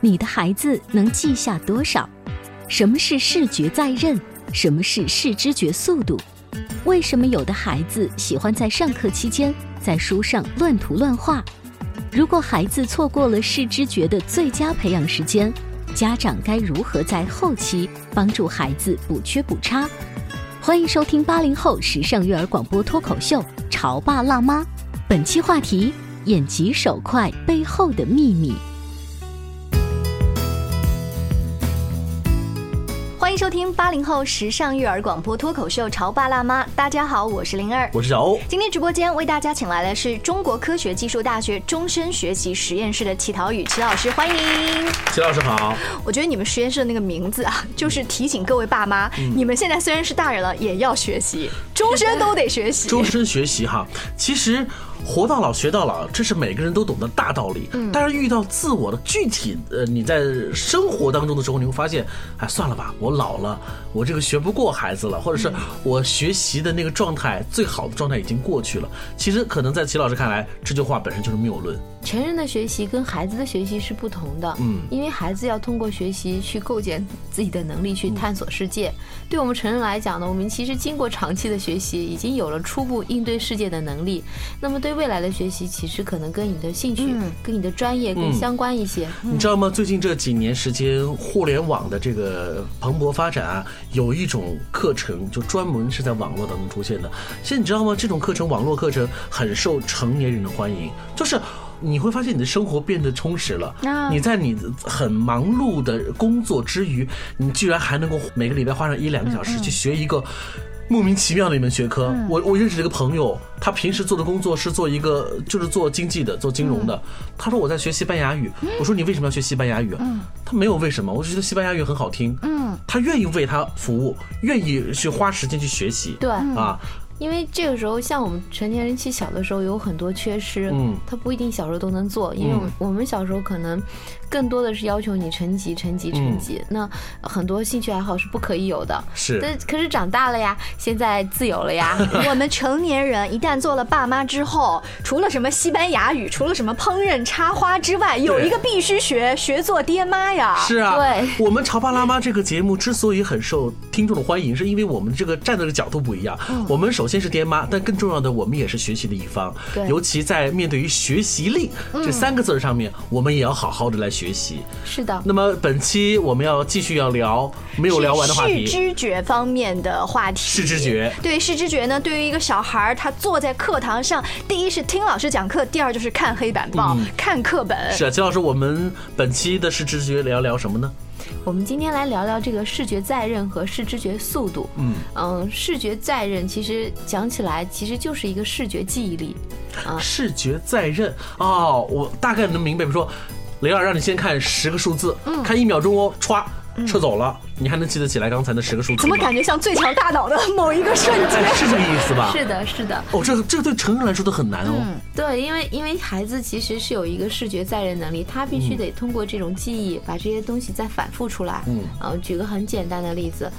你的孩子能记下多少？什么是视觉在认？什么是视知觉速度？为什么有的孩子喜欢在上课期间在书上乱涂乱画？如果孩子错过了视知觉的最佳培养时间，家长该如何在后期帮助孩子补缺补差？欢迎收听八零后时尚育儿广播脱口秀《潮爸辣妈》，本期话题：眼疾手快背后的秘密。欢迎收听八零后时尚育儿广播脱口秀《潮爸辣妈》。大家好，我是灵儿，我是小欧。今天直播间为大家请来的是中国科学技术大学终身学习实验室的齐陶宇齐老师，欢迎。齐老师好。我觉得你们实验室的那个名字啊，就是提醒各位爸妈，你们现在虽然是大人了，也要学习，终身都得学习。终身学习哈，其实。活到老学到老，这是每个人都懂的大道理。嗯，但是遇到自我的具体，呃，你在生活当中的时候，你会发现，哎，算了吧，我老了，我这个学不过孩子了，或者是我学习的那个状态，最好的状态已经过去了。其实，可能在齐老师看来，这句话本身就是谬论。成人的学习跟孩子的学习是不同的，嗯，因为孩子要通过学习去构建自己的能力，去探索世界。对我们成人来讲呢，我们其实经过长期的学习，已经有了初步应对世界的能力。那么对未来的学习，其实可能跟你的兴趣、跟你的专业更相关一些。你知道吗？最近这几年时间，互联网的这个蓬勃发展啊，有一种课程就专门是在网络当中出现的。现在你知道吗？这种课程，网络课程很受成年人的欢迎，就是。你会发现你的生活变得充实了。你在你很忙碌的工作之余，你居然还能够每个礼拜花上一两个小时去学一个莫名其妙的一门学科。我我认识一个朋友，他平时做的工作是做一个就是做经济的，做金融的。他说我在学西班牙语。我说你为什么要学西班牙语？他没有为什么，我就觉得西班牙语很好听。嗯，他愿意为他服务，愿意去花时间去学习。对啊。因为这个时候，像我们成年人其实小的时候有很多缺失，嗯，他不一定小时候都能做，因为我们小时候可能更多的是要求你成绩、成绩、成绩，那很多兴趣爱好是不可以有的。是，但可是长大了呀，现在自由了呀。我们成年人一旦做了爸妈之后，除了什么西班牙语，除了什么烹饪、插花之外，有一个必须学，学做爹妈呀。是啊，对。我们潮爸辣妈这个节目之所以很受听众的欢迎，是因为我们这个站在的角度不一样。我们首先是爹妈，但更重要的，我们也是学习的一方。对，尤其在面对于学习力这三个字上面，我们也要好好的来学习。是的。那么本期我们要继续要聊没有聊完的话题，视知觉方面的话题。视知觉，对视知觉呢，对于一个小孩儿，他坐在课堂上，第一是听老师讲课，第二就是看黑板报、看课本。是啊，金老师，我们本期的视知觉聊聊什么呢？我们今天来聊聊这个视觉在刃和视知觉速度。嗯嗯，视觉在刃其实讲起来其实就是一个视觉记忆力。啊，视觉在刃哦，我大概能明白。比如说，雷尔让你先看十个数字，看一秒钟哦，歘。撤走了，你还能记得起来刚才那十个数字怎么感觉像最强大脑的某一个瞬间？是这个意思吧？是的，是的。哦，这这对成人来说都很难哦。嗯，对，因为因为孩子其实是有一个视觉载人能力，他必须得通过这种记忆把这些东西再反复出来。嗯，呃，举个很简单的例子，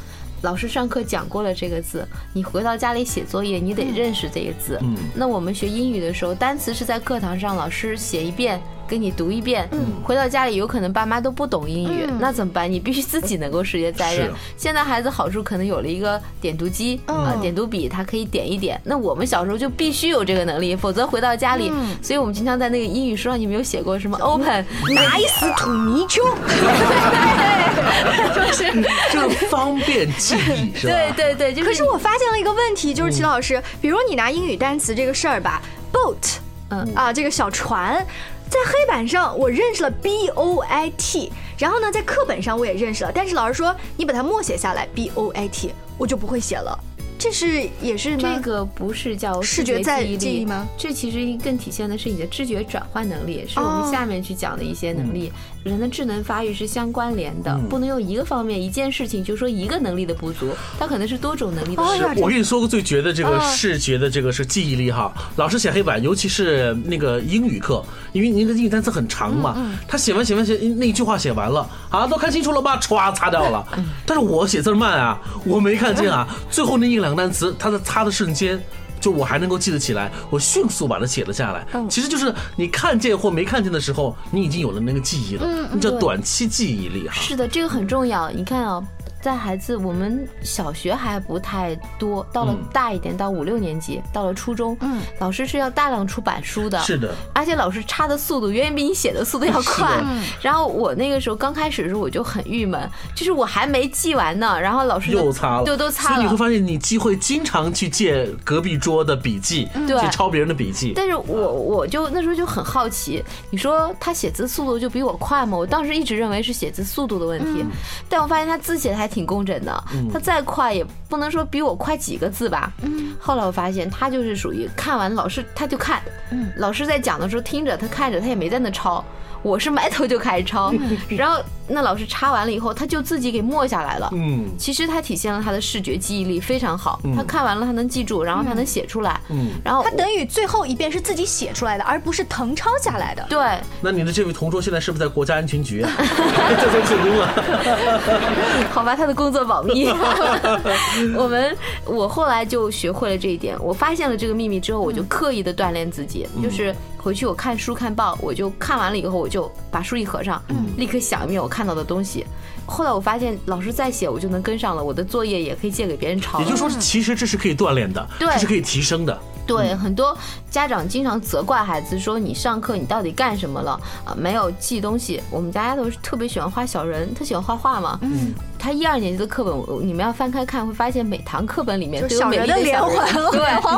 老师上课讲过了这个字，你回到家里写作业，你得认识这个字。嗯，那我们学英语的时候，单词是在课堂上老师写一遍。给你读一遍，回到家里有可能爸妈都不懂英语，那怎么办？你必须自己能够识别再认。现在孩子好处可能有了一个点读机啊，点读笔，他可以点一点。那我们小时候就必须有这个能力，否则回到家里，所以我们经常在那个英语书上，你没有写过什么 open nice to meet you，就是就方便记忆，是吧？对对对，就可是我发现了一个问题，就是齐老师，比如你拿英语单词这个事儿吧，boat，嗯啊，这个小船。在黑板上我认识了 b o i t，然后呢，在课本上我也认识了，但是老师说你把它默写下来 b o i t，我就不会写了。这是也是这个不是叫视觉记忆力吗？这其实更体现的是你的知觉转换能力，是我们下面去讲的一些能力。人的智能发育是相关联的，不能用一个方面一件事情就说一个能力的不足，它可能是多种能力的。是我跟你说过最绝的这个视觉的这个是记忆力哈，老师写黑板，尤其是那个英语课，因为您的英语单词很长嘛，他写完写完写那一句话写完了啊，都看清楚了吧？歘擦掉了。但是我写字慢啊，我没看见啊，最后那一两个单词，他在擦的瞬间。就我还能够记得起来，我迅速把它写了下来。其实就是你看见或没看见的时候，你已经有了那个记忆了，那叫短期记忆力哈。是的，这个很重要。你看啊。在孩子，我们小学还不太多，到了大一点，到五六年级，到了初中，嗯，老师是要大量出版书的，是的，而且老师插的速度远远比你写的速度要快。然后我那个时候刚开始的时候，我就很郁闷，就是我还没记完呢，然后老师又擦了，就都擦了。所以你会发现，你机会经常去借隔壁桌的笔记，对，去抄别人的笔记。但是我我就那时候就很好奇，你说他写字速度就比我快吗？我当时一直认为是写字速度的问题，但我发现他字写的还挺工整的。他再快也不能说比我快几个字吧。嗯，后来我发现他就是属于看完老师他就看，嗯，老师在讲的时候听着他看着他也没在那抄。我是埋头就开始抄，然后那老师插完了以后，他就自己给默下来了。嗯，其实他体现了他的视觉记忆力非常好。他看完了，他能记住，然后他能写出来。嗯，然后他等于最后一遍是自己写出来的，而不是誊抄下来的。对。那你的这位同桌现在是不是在国家安全局？在做自工啊？好吧，他的工作保密。我们我后来就学会了这一点。我发现了这个秘密之后，我就刻意的锻炼自己，就是回去我看书看报，我就看完了以后我。就把书一合上，立刻想一遍我看到的东西。后来我发现老师再写，我就能跟上了。我的作业也可以借给别人抄。也就是说，其实这是可以锻炼的，这是可以提升的。对，很多家长经常责怪孩子说：“你上课你到底干什么了？啊，没有记东西。”我们家丫头是特别喜欢画小人，她喜欢画画嘛。嗯。他一二年级的课本，你们要翻开看，会发现每堂课本里面都有美丽的连环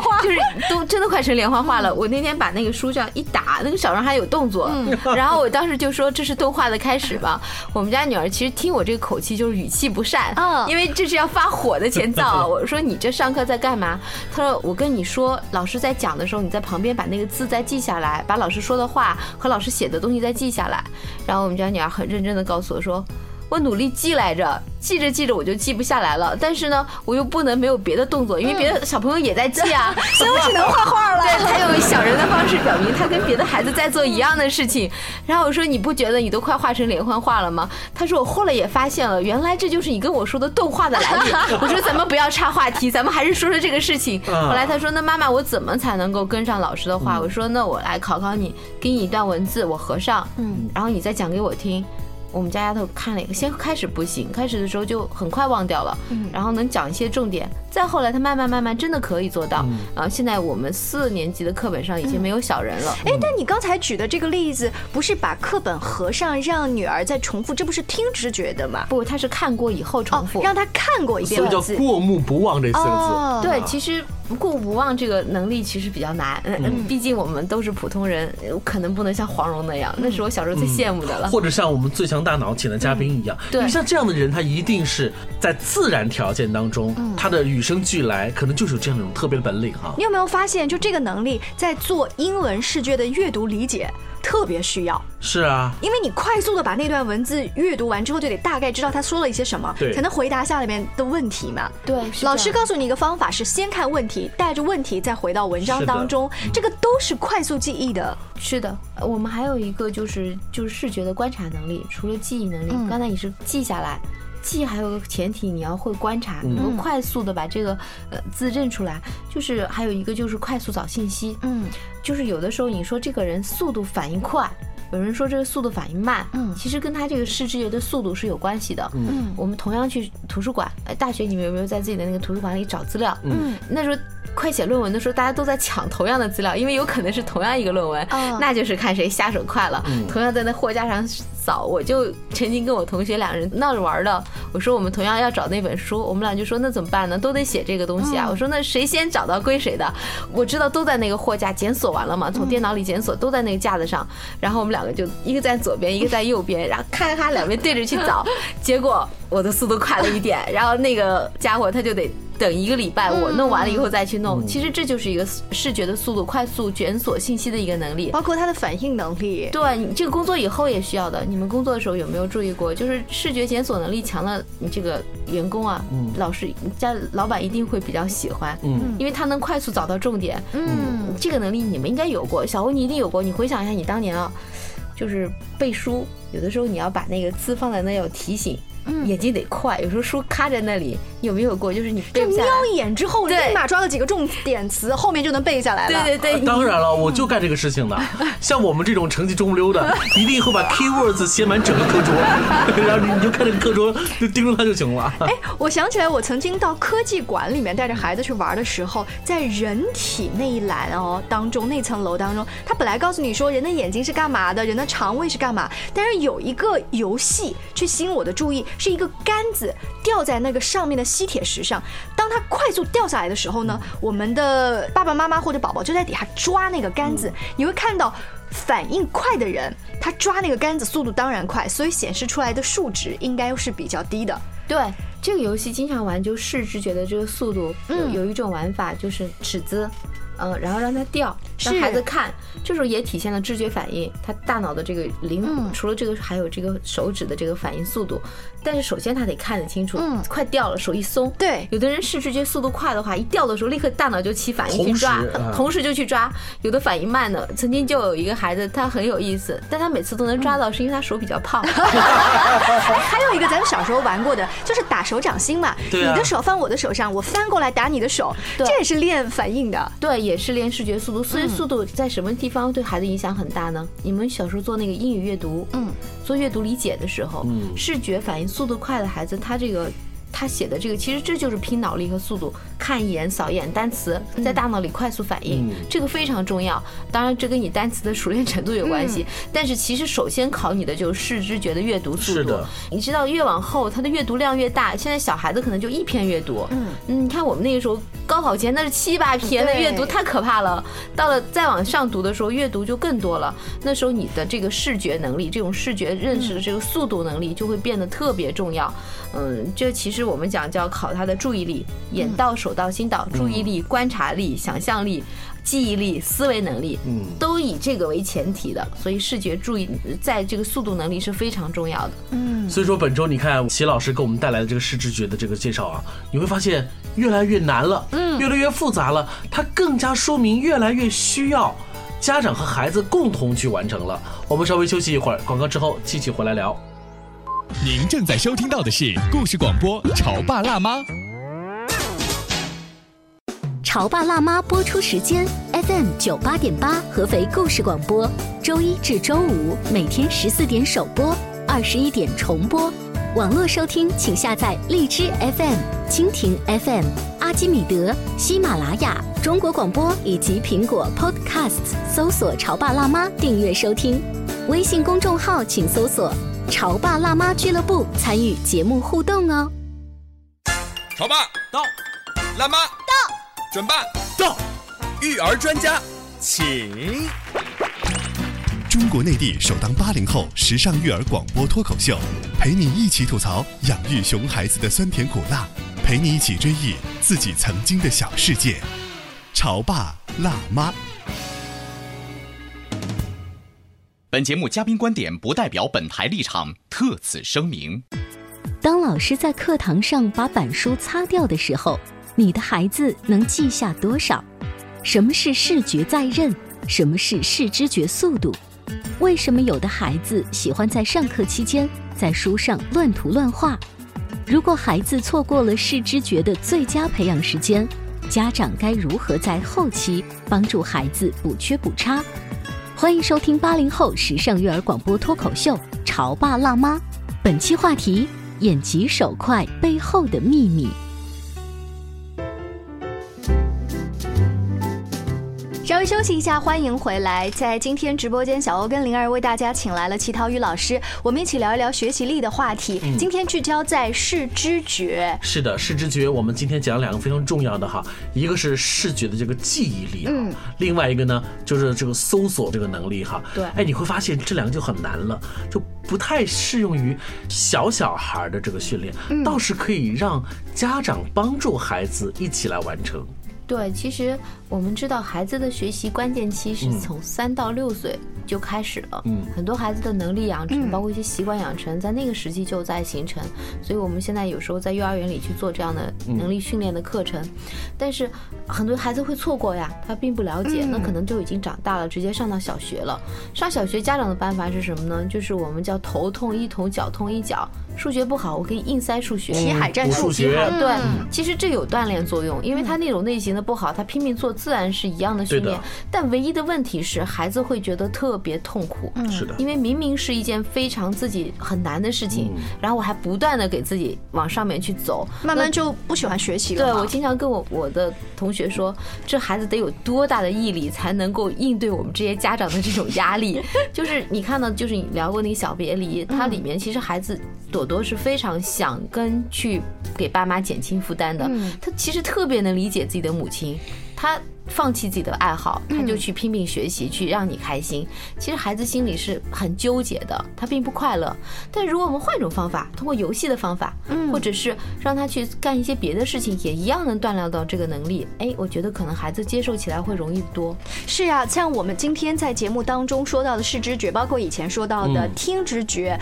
画，就是都真的快成连环画了。我那天把那个书这样一打，那个小人还有动作。然后我当时就说：“这是动画的开始吧。”我们家女儿其实听我这个口气就是语气不善，嗯因为这是要发火的前兆。我说：“你这上课在干嘛？”她说：“我跟你说，老老师在讲的时候，你在旁边把那个字再记下来，把老师说的话和老师写的东西再记下来。”然后我们家女儿很认真的告诉我说。我努力记来着，记着记着我就记不下来了。但是呢，我又不能没有别的动作，因为别的小朋友也在记啊，所以我只能画画了。对他用小人的方式表明他跟别的孩子在做一样的事情。然后我说：“你不觉得你都快画成连环画了吗？”他说：“我后来也发现了，原来这就是你跟我说的动画的来历。”我说：“咱们不要岔话题，咱们还是说说这个事情。”后来他说：“那妈妈，我怎么才能够跟上老师的话？”我说：“那我来考考你，给你一段文字，我合上，嗯，然后你再讲给我听。”我们家丫头看了一个，先开始不行，开始的时候就很快忘掉了，嗯然后能讲一些重点，再后来她慢慢慢慢真的可以做到，嗯啊，现在我们四年级的课本上已经没有小人了。哎，但你刚才举的这个例子，不是把课本合上，让女儿再重复，这不是听直觉的吗？不，她是看过以后重复，让她看过一遍，所以叫过目不忘这四个字。对，其实。过不忘这个能力其实比较难，嗯，毕竟我们都是普通人，可能不能像黄蓉那样，那是我小时候最羡慕的了。或者像我们最强大脑请的嘉宾一样，对，像这样的人，他一定是在自然条件当中，他的与生俱来，可能就是有这样一种特别的本领哈。你有没有发现，就这个能力，在做英文试卷的阅读理解？特别需要。是啊，因为你快速的把那段文字阅读完之后，就得大概知道他说了一些什么，才能回答下里面的问题嘛。对，老师告诉你一个方法是先看问题，带着问题再回到文章当中，这个都是快速记忆的。是的，我们还有一个就是就是视觉的观察能力，除了记忆能力，刚才你是记下来。记还有个前提，你要会观察，能够快速的把这个呃字认出来。就是还有一个就是快速找信息，嗯，就是有的时候你说这个人速度反应快，有人说这个速度反应慢，嗯，其实跟他这个视知觉的速度是有关系的。嗯，我们同样去图书馆，哎，大学你们有没有在自己的那个图书馆里找资料？嗯，那时候快写论文的时候，大家都在抢同样的资料，因为有可能是同样一个论文，那就是看谁下手快了。嗯同样在那货架上扫，我就曾经跟我同学两人闹着玩的，我说我们同样要找那本书，我们俩就说那怎么办呢？都得写这个东西啊。我说那谁先找到归谁的。我知道都在那个货架检索完了嘛，从电脑里检索都在那个架子上，然后我们两个就一个在左边，一个在右边，然后咔咔两边对着去找，结果我的速度快了一点，然后那个家伙他就得。等一个礼拜，我弄完了以后再去弄。其实这就是一个视觉的速度，快速检索信息的一个能力，包括他的反应能力。对，你这个工作以后也需要的。你们工作的时候有没有注意过？就是视觉检索能力强的，你这个员工啊，老师家老板一定会比较喜欢，嗯，因为他能快速找到重点。嗯，这个能力你们应该有过，小欧你一定有过。你回想一下，你当年啊，就是背书，有的时候你要把那个字放在那要提醒。眼睛得快，有时候书卡在那里，有没有过？就是你背瞄一眼之后，立马抓了几个重点词，后面就能背下来了。对对对，当然了，我就干这个事情的。像我们这种成绩中不溜的，一定会把 keywords 写满整个课桌，然后你你就看这个课桌，就盯着它就行了。哎，我想起来，我曾经到科技馆里面带着孩子去玩的时候，在人体那一栏哦当中，那层楼当中，他本来告诉你说人的眼睛是干嘛的，人的肠胃是干嘛，但是有一个游戏去吸引我的注意。是一个杆子吊在那个上面的吸铁石上，当它快速掉下来的时候呢，我们的爸爸妈妈或者宝宝就在底下抓那个杆子，你会看到反应快的人，他抓那个杆子速度当然快，所以显示出来的数值应该是比较低的。对，这个游戏经常玩就视知觉的这个速度，嗯有一种玩法就是尺子。嗯，然后让他掉，让孩子看，这时候也体现了知觉反应，他大脑的这个灵，除了这个，还有这个手指的这个反应速度。但是首先他得看得清楚，嗯，快掉了，手一松。对，有的人视知觉速度快的话，一掉的时候立刻大脑就起反应去抓，同时就去抓。有的反应慢的，曾经就有一个孩子，他很有意思，但他每次都能抓到，是因为他手比较胖。还有一个咱们小时候玩过的，就是打手掌心嘛，你的手放我的手上，我翻过来打你的手，这也是练反应的。对，也是练视觉速度。所以速度在什么地方对孩子影响很大呢？你们小时候做那个英语阅读，嗯，做阅读理解的时候，嗯，视觉反应速度快的孩子，他这个。他写的这个，其实这就是拼脑力和速度，看一眼、扫一眼单词，在大脑里快速反应，这个非常重要。当然，这跟你单词的熟练程度有关系。但是，其实首先考你的就是视知觉的阅读速度。你知道，越往后他的阅读量越大。现在小孩子可能就一篇阅读。嗯，你看我们那个时候高考前那是七八篇的阅读，太可怕了。到了再往上读的时候，阅读就更多了。那时候你的这个视觉能力，这种视觉认识的这个速度能力就会变得特别重要。嗯，这其实。我们讲叫考他的注意力，眼到手到心到，注意力、观察力、想象力、记忆力、思维能力，嗯，都以这个为前提的。所以视觉注意在这个速度能力是非常重要的。嗯，所以说本周你看齐老师给我们带来的这个视知觉的这个介绍啊，你会发现越来越难了，嗯，越来越复杂了，它更加说明越来越需要家长和孩子共同去完成了。我们稍微休息一会儿，广告之后继续回来聊。您正在收听到的是故事广播《潮爸辣妈》。潮爸辣妈播出时间：FM 九八点八，合肥故事广播，周一至周五每天十四点首播，二十一点重播。网络收听，请下载荔枝 FM、蜻蜓 FM、阿基米德、喜马拉雅、中国广播以及苹果 Podcasts，搜索“潮爸辣妈”订阅收听。微信公众号请搜索。潮爸辣妈俱乐部参与节目互动哦！潮爸到，辣妈到，准爸到，育儿专家请。中国内地首档八零后时尚育儿广播脱口秀，陪你一起吐槽养育熊孩子的酸甜苦辣，陪你一起追忆自己曾经的小世界。潮爸辣妈。本节目嘉宾观点不代表本台立场，特此声明。当老师在课堂上把板书擦掉的时候，你的孩子能记下多少？什么是视觉在认？什么是视知觉速度？为什么有的孩子喜欢在上课期间在书上乱涂乱画？如果孩子错过了视知觉的最佳培养时间，家长该如何在后期帮助孩子补缺补差？欢迎收听八零后时尚育儿广播脱口秀《潮爸辣妈》，本期话题：眼疾手快背后的秘密。稍微休息一下，欢迎回来。在今天直播间，小欧跟灵儿为大家请来了齐涛宇老师，我们一起聊一聊学习力的话题。今天聚焦在视知觉。是的，视知觉，我们今天讲两个非常重要的哈，一个是视觉的这个记忆力哈，另外一个呢就是这个搜索这个能力哈。对，哎，你会发现这两个就很难了，就不太适用于小小孩的这个训练，倒是可以让家长帮助孩子一起来完成。对，其实我们知道孩子的学习关键期是从三到六岁就开始了，嗯，很多孩子的能力养成，包括一些习惯养成，在那个时期就在形成。所以我们现在有时候在幼儿园里去做这样的能力训练的课程，但是很多孩子会错过呀，他并不了解，那可能就已经长大了，直接上到小学了。上小学家长的办法是什么呢？就是我们叫头痛医头，脚痛医脚。数学不好，我可以硬塞数学，题海战术。对，其实这有锻炼作用，因为他那种类型的不好，他拼命做自然是一样的训练。但唯一的问题是，孩子会觉得特别痛苦。是的，因为明明是一件非常自己很难的事情，然后我还不断的给自己往上面去走，慢慢就不喜欢学习了。对我经常跟我我的同学说，这孩子得有多大的毅力，才能够应对我们这些家长的这种压力？就是你看到，就是你聊过那个小别离，它里面其实孩子。朵朵是非常想跟去给爸妈减轻负担的，他其实特别能理解自己的母亲，他。放弃自己的爱好，他就去拼命学习，去让你开心。其实孩子心里是很纠结的，他并不快乐。但如果我们换一种方法，通过游戏的方法，或者是让他去干一些别的事情，也一样能锻炼到这个能力。哎，我觉得可能孩子接受起来会容易多。是啊，像我们今天在节目当中说到的视知觉，包括以前说到的听知觉，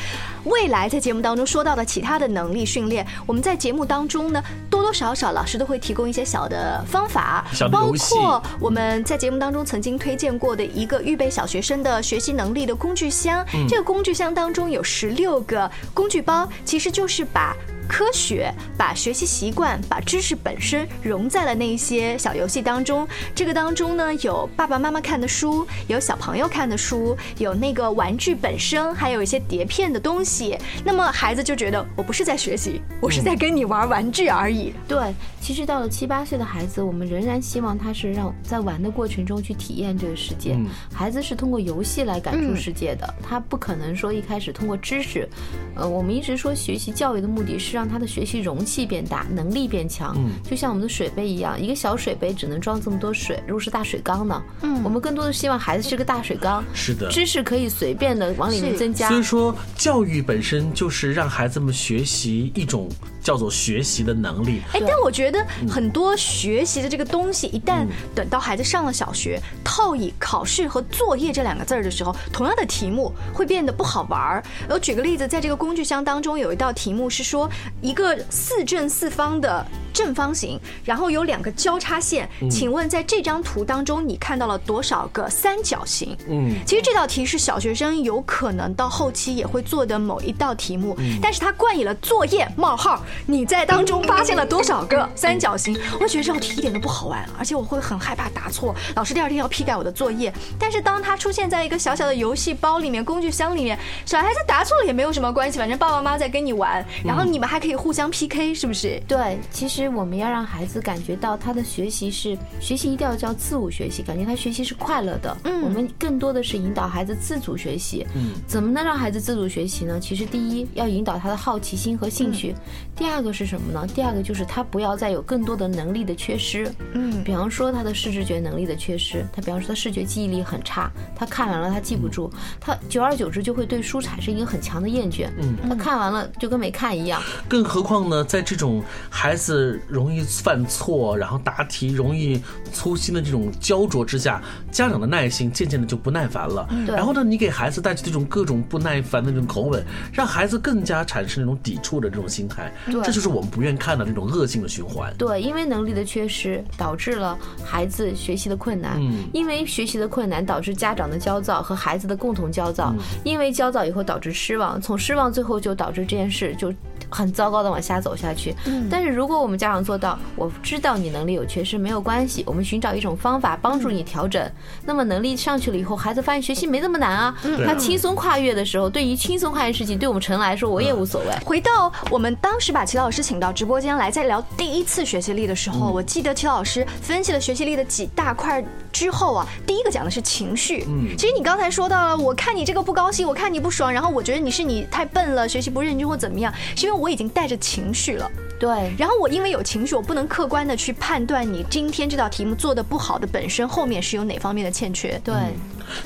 未来在节目当中说到的其他的能力训练，我们在节目当中呢，多多少少老师都会提供一些小的方法，包括。我们在节目当中曾经推荐过的一个预备小学生的学习能力的工具箱，这个工具箱当中有十六个工具包，其实就是把。科学把学习习惯、把知识本身融在了那些小游戏当中。这个当中呢，有爸爸妈妈看的书，有小朋友看的书，有那个玩具本身，还有一些碟片的东西。那么孩子就觉得我不是在学习，我是在跟你玩玩具而已。对，其实到了七八岁的孩子，我们仍然希望他是让在玩的过程中去体验这个世界。孩子是通过游戏来感受世界的，他不可能说一开始通过知识。呃，我们一直说学习教育的目的是让他的学习容器变大，能力变强。嗯，就像我们的水杯一样，一个小水杯只能装这么多水，如果是大水缸呢？嗯，我们更多的希望孩子是个大水缸。是的，知识可以随便的往里面增加。所以说，教育本身就是让孩子们学习一种。叫做学习的能力。哎，但我觉得很多学习的这个东西，一旦等到孩子上了小学，套以考试和作业这两个字儿的时候，同样的题目会变得不好玩儿。我举个例子，在这个工具箱当中有一道题目是说一个四正四方的。正方形，然后有两个交叉线，请问在这张图当中，你看到了多少个三角形？嗯，其实这道题是小学生有可能到后期也会做的某一道题目，但是他冠以了作业冒号，你在当中发现了多少个三角形？我觉得这道题一点都不好玩，而且我会很害怕答错，老师第二天要批改我的作业。但是当他出现在一个小小的游戏包里面、工具箱里面，小孩子答错了也没有什么关系，反正爸爸妈妈在跟你玩，然后你们还可以互相 PK，是不是？对，其实。我们要让孩子感觉到他的学习是学习，一定要叫自我学习，感觉他学习是快乐的。嗯，我们更多的是引导孩子自主学习。嗯，怎么能让孩子自主学习呢？其实第一要引导他的好奇心和兴趣。第二个是什么呢？第二个就是他不要再有更多的能力的缺失。嗯，比方说他的视知觉能力的缺失，他比方说他视觉记忆力很差，他看完了他记不住，他久而久之就会对书产生一个很强的厌倦。嗯，他看完了就跟没看一样。更何况呢，在这种孩子。容易犯错，然后答题容易粗心的这种焦灼之下，家长的耐心渐渐的就不耐烦了。然后呢，你给孩子带去这种各种不耐烦的这种口吻，让孩子更加产生那种抵触的这种心态。这就是我们不愿看到这种恶性的循环。对，因为能力的缺失导致了孩子学习的困难。嗯，因为学习的困难导致家长的焦躁和孩子的共同焦躁。因为焦躁以后导致失望，从失望最后就导致这件事就很糟糕的往下走下去。嗯，但是如果我们家家长做到，我知道你能力有缺失没有关系，我们寻找一种方法帮助你调整。那么能力上去了以后，孩子发现学习没那么难啊，他轻松跨越的时候，对于轻松跨越事情，对我们成人来说，我也无所谓。回到我们当时把齐老师请到直播间来，在聊第一次学习力的时候，我记得齐老师分析了学习力的几大块之后啊，第一个讲的是情绪。嗯，其实你刚才说到了，我看你这个不高兴，我看你不爽，然后我觉得你是你太笨了，学习不认真或怎么样，是因为我已经带着情绪了。对，然后我因为有情绪，我不能客观的去判断你今天这道题目做的不好的本身后面是有哪方面的欠缺。对，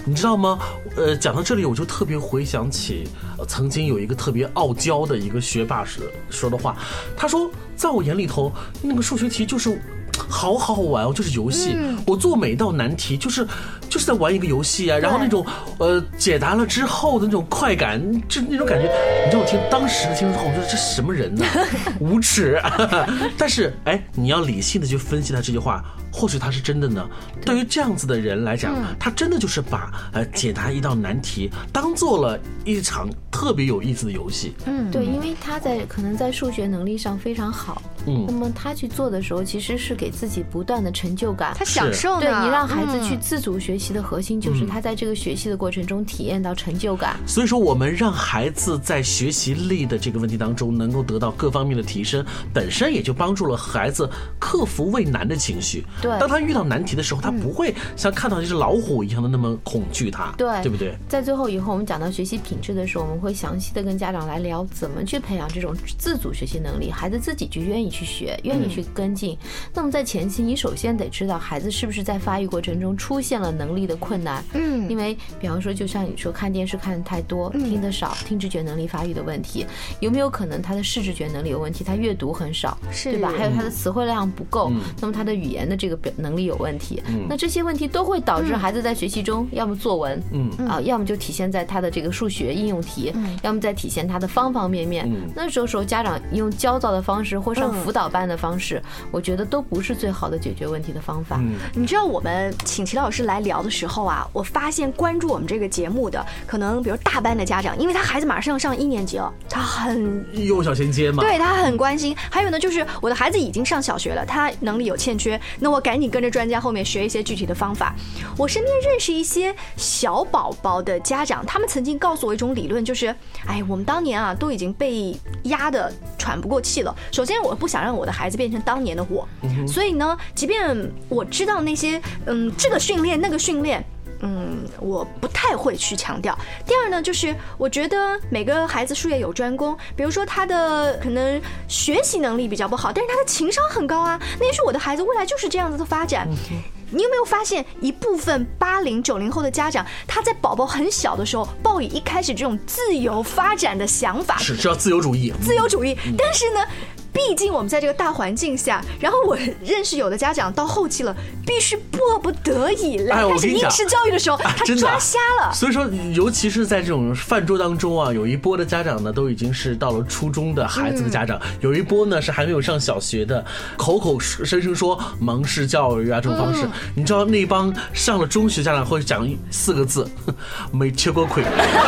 你知道吗？呃，讲到这里，我就特别回想起曾经有一个特别傲娇的一个学霸说说的话，他说，在我眼里头，那个数学题就是。好好好玩哦，就是游戏。我做每一道难题，就是就是在玩一个游戏啊。然后那种呃解答了之后的那种快感，就那种感觉，你知道我听当时听说，我说这什么人呢？无耻！但是哎，你要理性的去分析他这句话。或许他是真的呢。对于这样子的人来讲，他真的就是把呃解答一道难题当做了一场特别有意思的游戏。嗯，对，因为他在可能在数学能力上非常好。嗯，那么他去做的时候，其实是给自己不断的成就感。他享受。对你让孩子去自主学习的核心，就是他在这个学习的过程中体验到成就感。所以说，我们让孩子在学习力的这个问题当中能够得到各方面的提升，本身也就帮助了孩子克服畏难的情绪。对，当他遇到难题的时候，他不会像看到一只老虎一样的那么恐惧它，对，对不对？在最后以后，我们讲到学习品质的时候，我们会详细的跟家长来聊怎么去培养这种自主学习能力，孩子自己就愿意去学，愿意去跟进。那么在前期，你首先得知道孩子是不是在发育过程中出现了能力的困难，嗯，因为比方说，就像你说看电视看的太多，听得少，听知觉能力发育的问题，有没有可能他的视知觉能力有问题？他阅读很少，是，对吧？还有他的词汇量不够，那么他的语言的这个表能。能力有问题，那这些问题都会导致孩子在学习中，要么作文，嗯啊，要么就体现在他的这个数学应用题，要么在体现他的方方面面。那时候时候家长用焦躁的方式或上辅导班的方式，我觉得都不是最好的解决问题的方法。你知道我们请齐老师来聊的时候啊，我发现关注我们这个节目的，可能比如大班的家长，因为他孩子马上要上一年级了，他很幼小衔接嘛，对他很关心。还有呢，就是我的孩子已经上小学了，他能力有欠缺，那我赶紧跟着。专家后面学一些具体的方法。我身边认识一些小宝宝的家长，他们曾经告诉我一种理论，就是，哎，我们当年啊都已经被压得喘不过气了。首先，我不想让我的孩子变成当年的我，所以呢，即便我知道那些嗯这个训练那个训练。嗯，我不太会去强调。第二呢，就是我觉得每个孩子术业有专攻，比如说他的可能学习能力比较不好，但是他的情商很高啊。那也许我的孩子未来就是这样子的发展。你有没有发现一部分八零九零后的家长，他在宝宝很小的时候抱以一开始这种自由发展的想法，是叫自由主义，自由主义。但是呢？毕竟我们在这个大环境下，然后我认识有的家长到后期了，必须迫不得已来开始应试教育的时候，他 抓瞎了。所以说，尤其是在这种饭桌当中啊，有一波的家长呢，都已经是到了初中的孩子的家长，有一波呢是还没有上小学的，口口声声说蒙氏教育啊这种方式。你知道那帮上了中学家长会讲四个字：没吃过亏，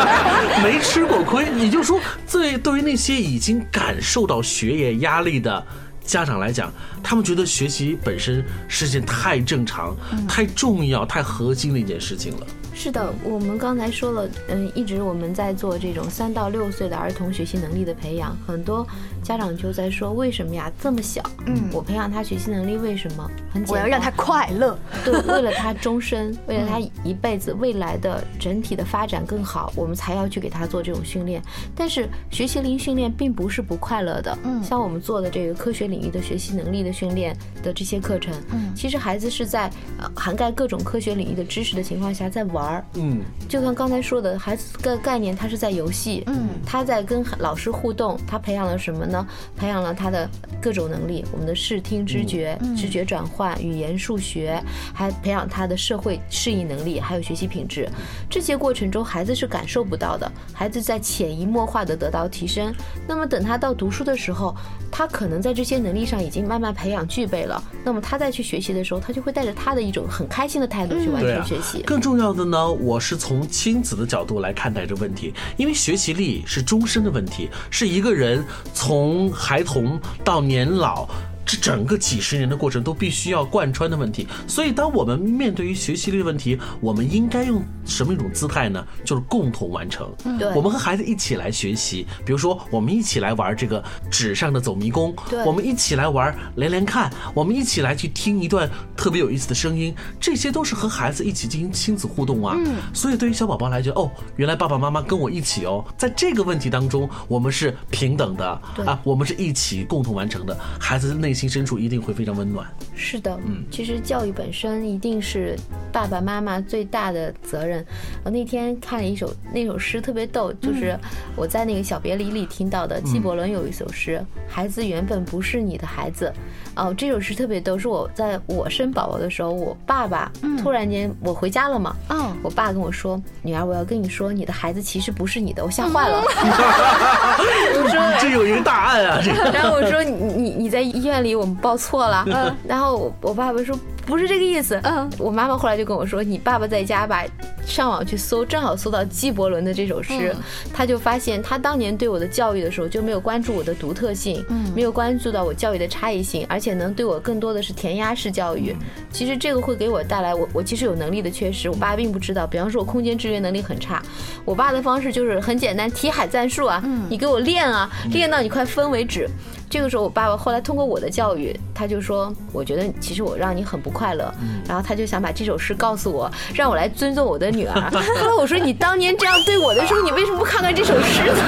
没吃过亏。你就说，对对于那些已经感受到学业压。压力的家长来讲，他们觉得学习本身是件太正常、太重要、太核心的一件事情了。是的，我们刚才说了，嗯，一直我们在做这种三到六岁的儿童学习能力的培养，很多家长就在说，为什么呀？这么小，嗯，我培养他学习能力，为什么？很简单，我要让他快乐，对，为了他终身，为了他一辈子未来的整体的发展更好，我们才要去给他做这种训练。但是学习力训练并不是不快乐的，嗯，像我们做的这个科学领域的学习能力的训练的这些课程，嗯，其实孩子是在呃涵盖各种科学领域的知识的情况下在玩。儿，嗯，就像刚才说的，孩子的概念，他是在游戏，嗯，他在跟老师互动，他培养了什么呢？培养了他的各种能力，我们的视听知觉、知觉转换、语言、数学，还培养他的社会适应能力，还有学习品质。这些过程中，孩子是感受不到的，孩子在潜移默化的得到提升。那么等他到读书的时候，他可能在这些能力上已经慢慢培养具备了。那么他再去学习的时候，他就会带着他的一种很开心的态度去完成学习。更重要的呢？呢，我是从亲子的角度来看待这问题，因为学习力是终身的问题，是一个人从从孩童到年老。这整个几十年的过程都必须要贯穿的问题。所以，当我们面对于学习力的问题，我们应该用什么一种姿态呢？就是共同完成。对，我们和孩子一起来学习，比如说，我们一起来玩这个纸上的走迷宫，对，我们一起来玩连连看，我们一起来去听一段特别有意思的声音，这些都是和孩子一起进行亲子互动啊。嗯，所以对于小宝宝来讲，哦，原来爸爸妈妈跟我一起哦，在这个问题当中，我们是平等的。啊，我们是一起共同完成的，孩子内心深处一定会非常温暖。是的，嗯，其实教育本身一定是爸爸妈妈最大的责任。我那天看了一首那首诗特别逗，就是我在那个小别离里听到的，纪伯伦有一首诗：“孩子原本不是你的孩子。”哦，这首诗特别逗，是我在我生宝宝的时候，我爸爸突然间我回家了嘛，嗯，我爸跟我说：“女儿，我要跟你说，你的孩子其实不是你的。”我吓坏了，我说这有一个大案啊！然后我说：“你你你在医院里，我们报错了。”嗯，然后我爸爸说。不是这个意思。嗯，我妈妈后来就跟我说，你爸爸在家吧，上网去搜，正好搜到纪伯伦的这首诗，他就发现他当年对我的教育的时候就没有关注我的独特性，嗯，没有关注到我教育的差异性，而且能对我更多的是填鸭式教育。其实这个会给我带来我我其实有能力的缺失，我爸并不知道。比方说我空间制约能力很差，我爸的方式就是很简单，题海战术啊，你给我练啊，练到你快分为止。这个时候，我爸爸后来通过我的教育，他就说：“我觉得其实我让你很不快乐。”然后他就想把这首诗告诉我，让我来尊重我的女儿。后来我说：“你当年这样对我的时候，你为什么不看看这首诗呢？”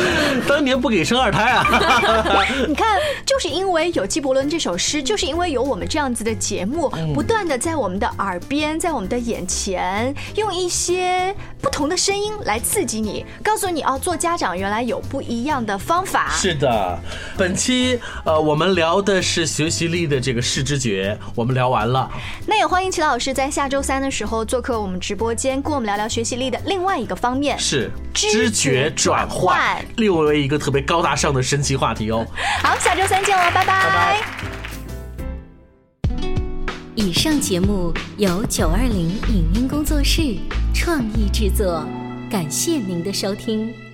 当年不给生二胎啊！你看，就是因为有纪伯伦这首诗，就是因为有我们这样子的节目，不断的在我们的耳边，在我们的眼前，用一些不同的声音来刺激你，告诉你哦，做家长原来有不一样的方法。是的。本期呃，我们聊的是学习力的这个视知觉，我们聊完了。那也欢迎齐老师在下周三的时候做客我们直播间，跟我们聊聊学习力的另外一个方面，是知觉转换，另为一个特别高大上的神奇话题哦。好，下周三见哦，拜拜。以上节目由九二零影音工作室创意制作，感谢您的收听。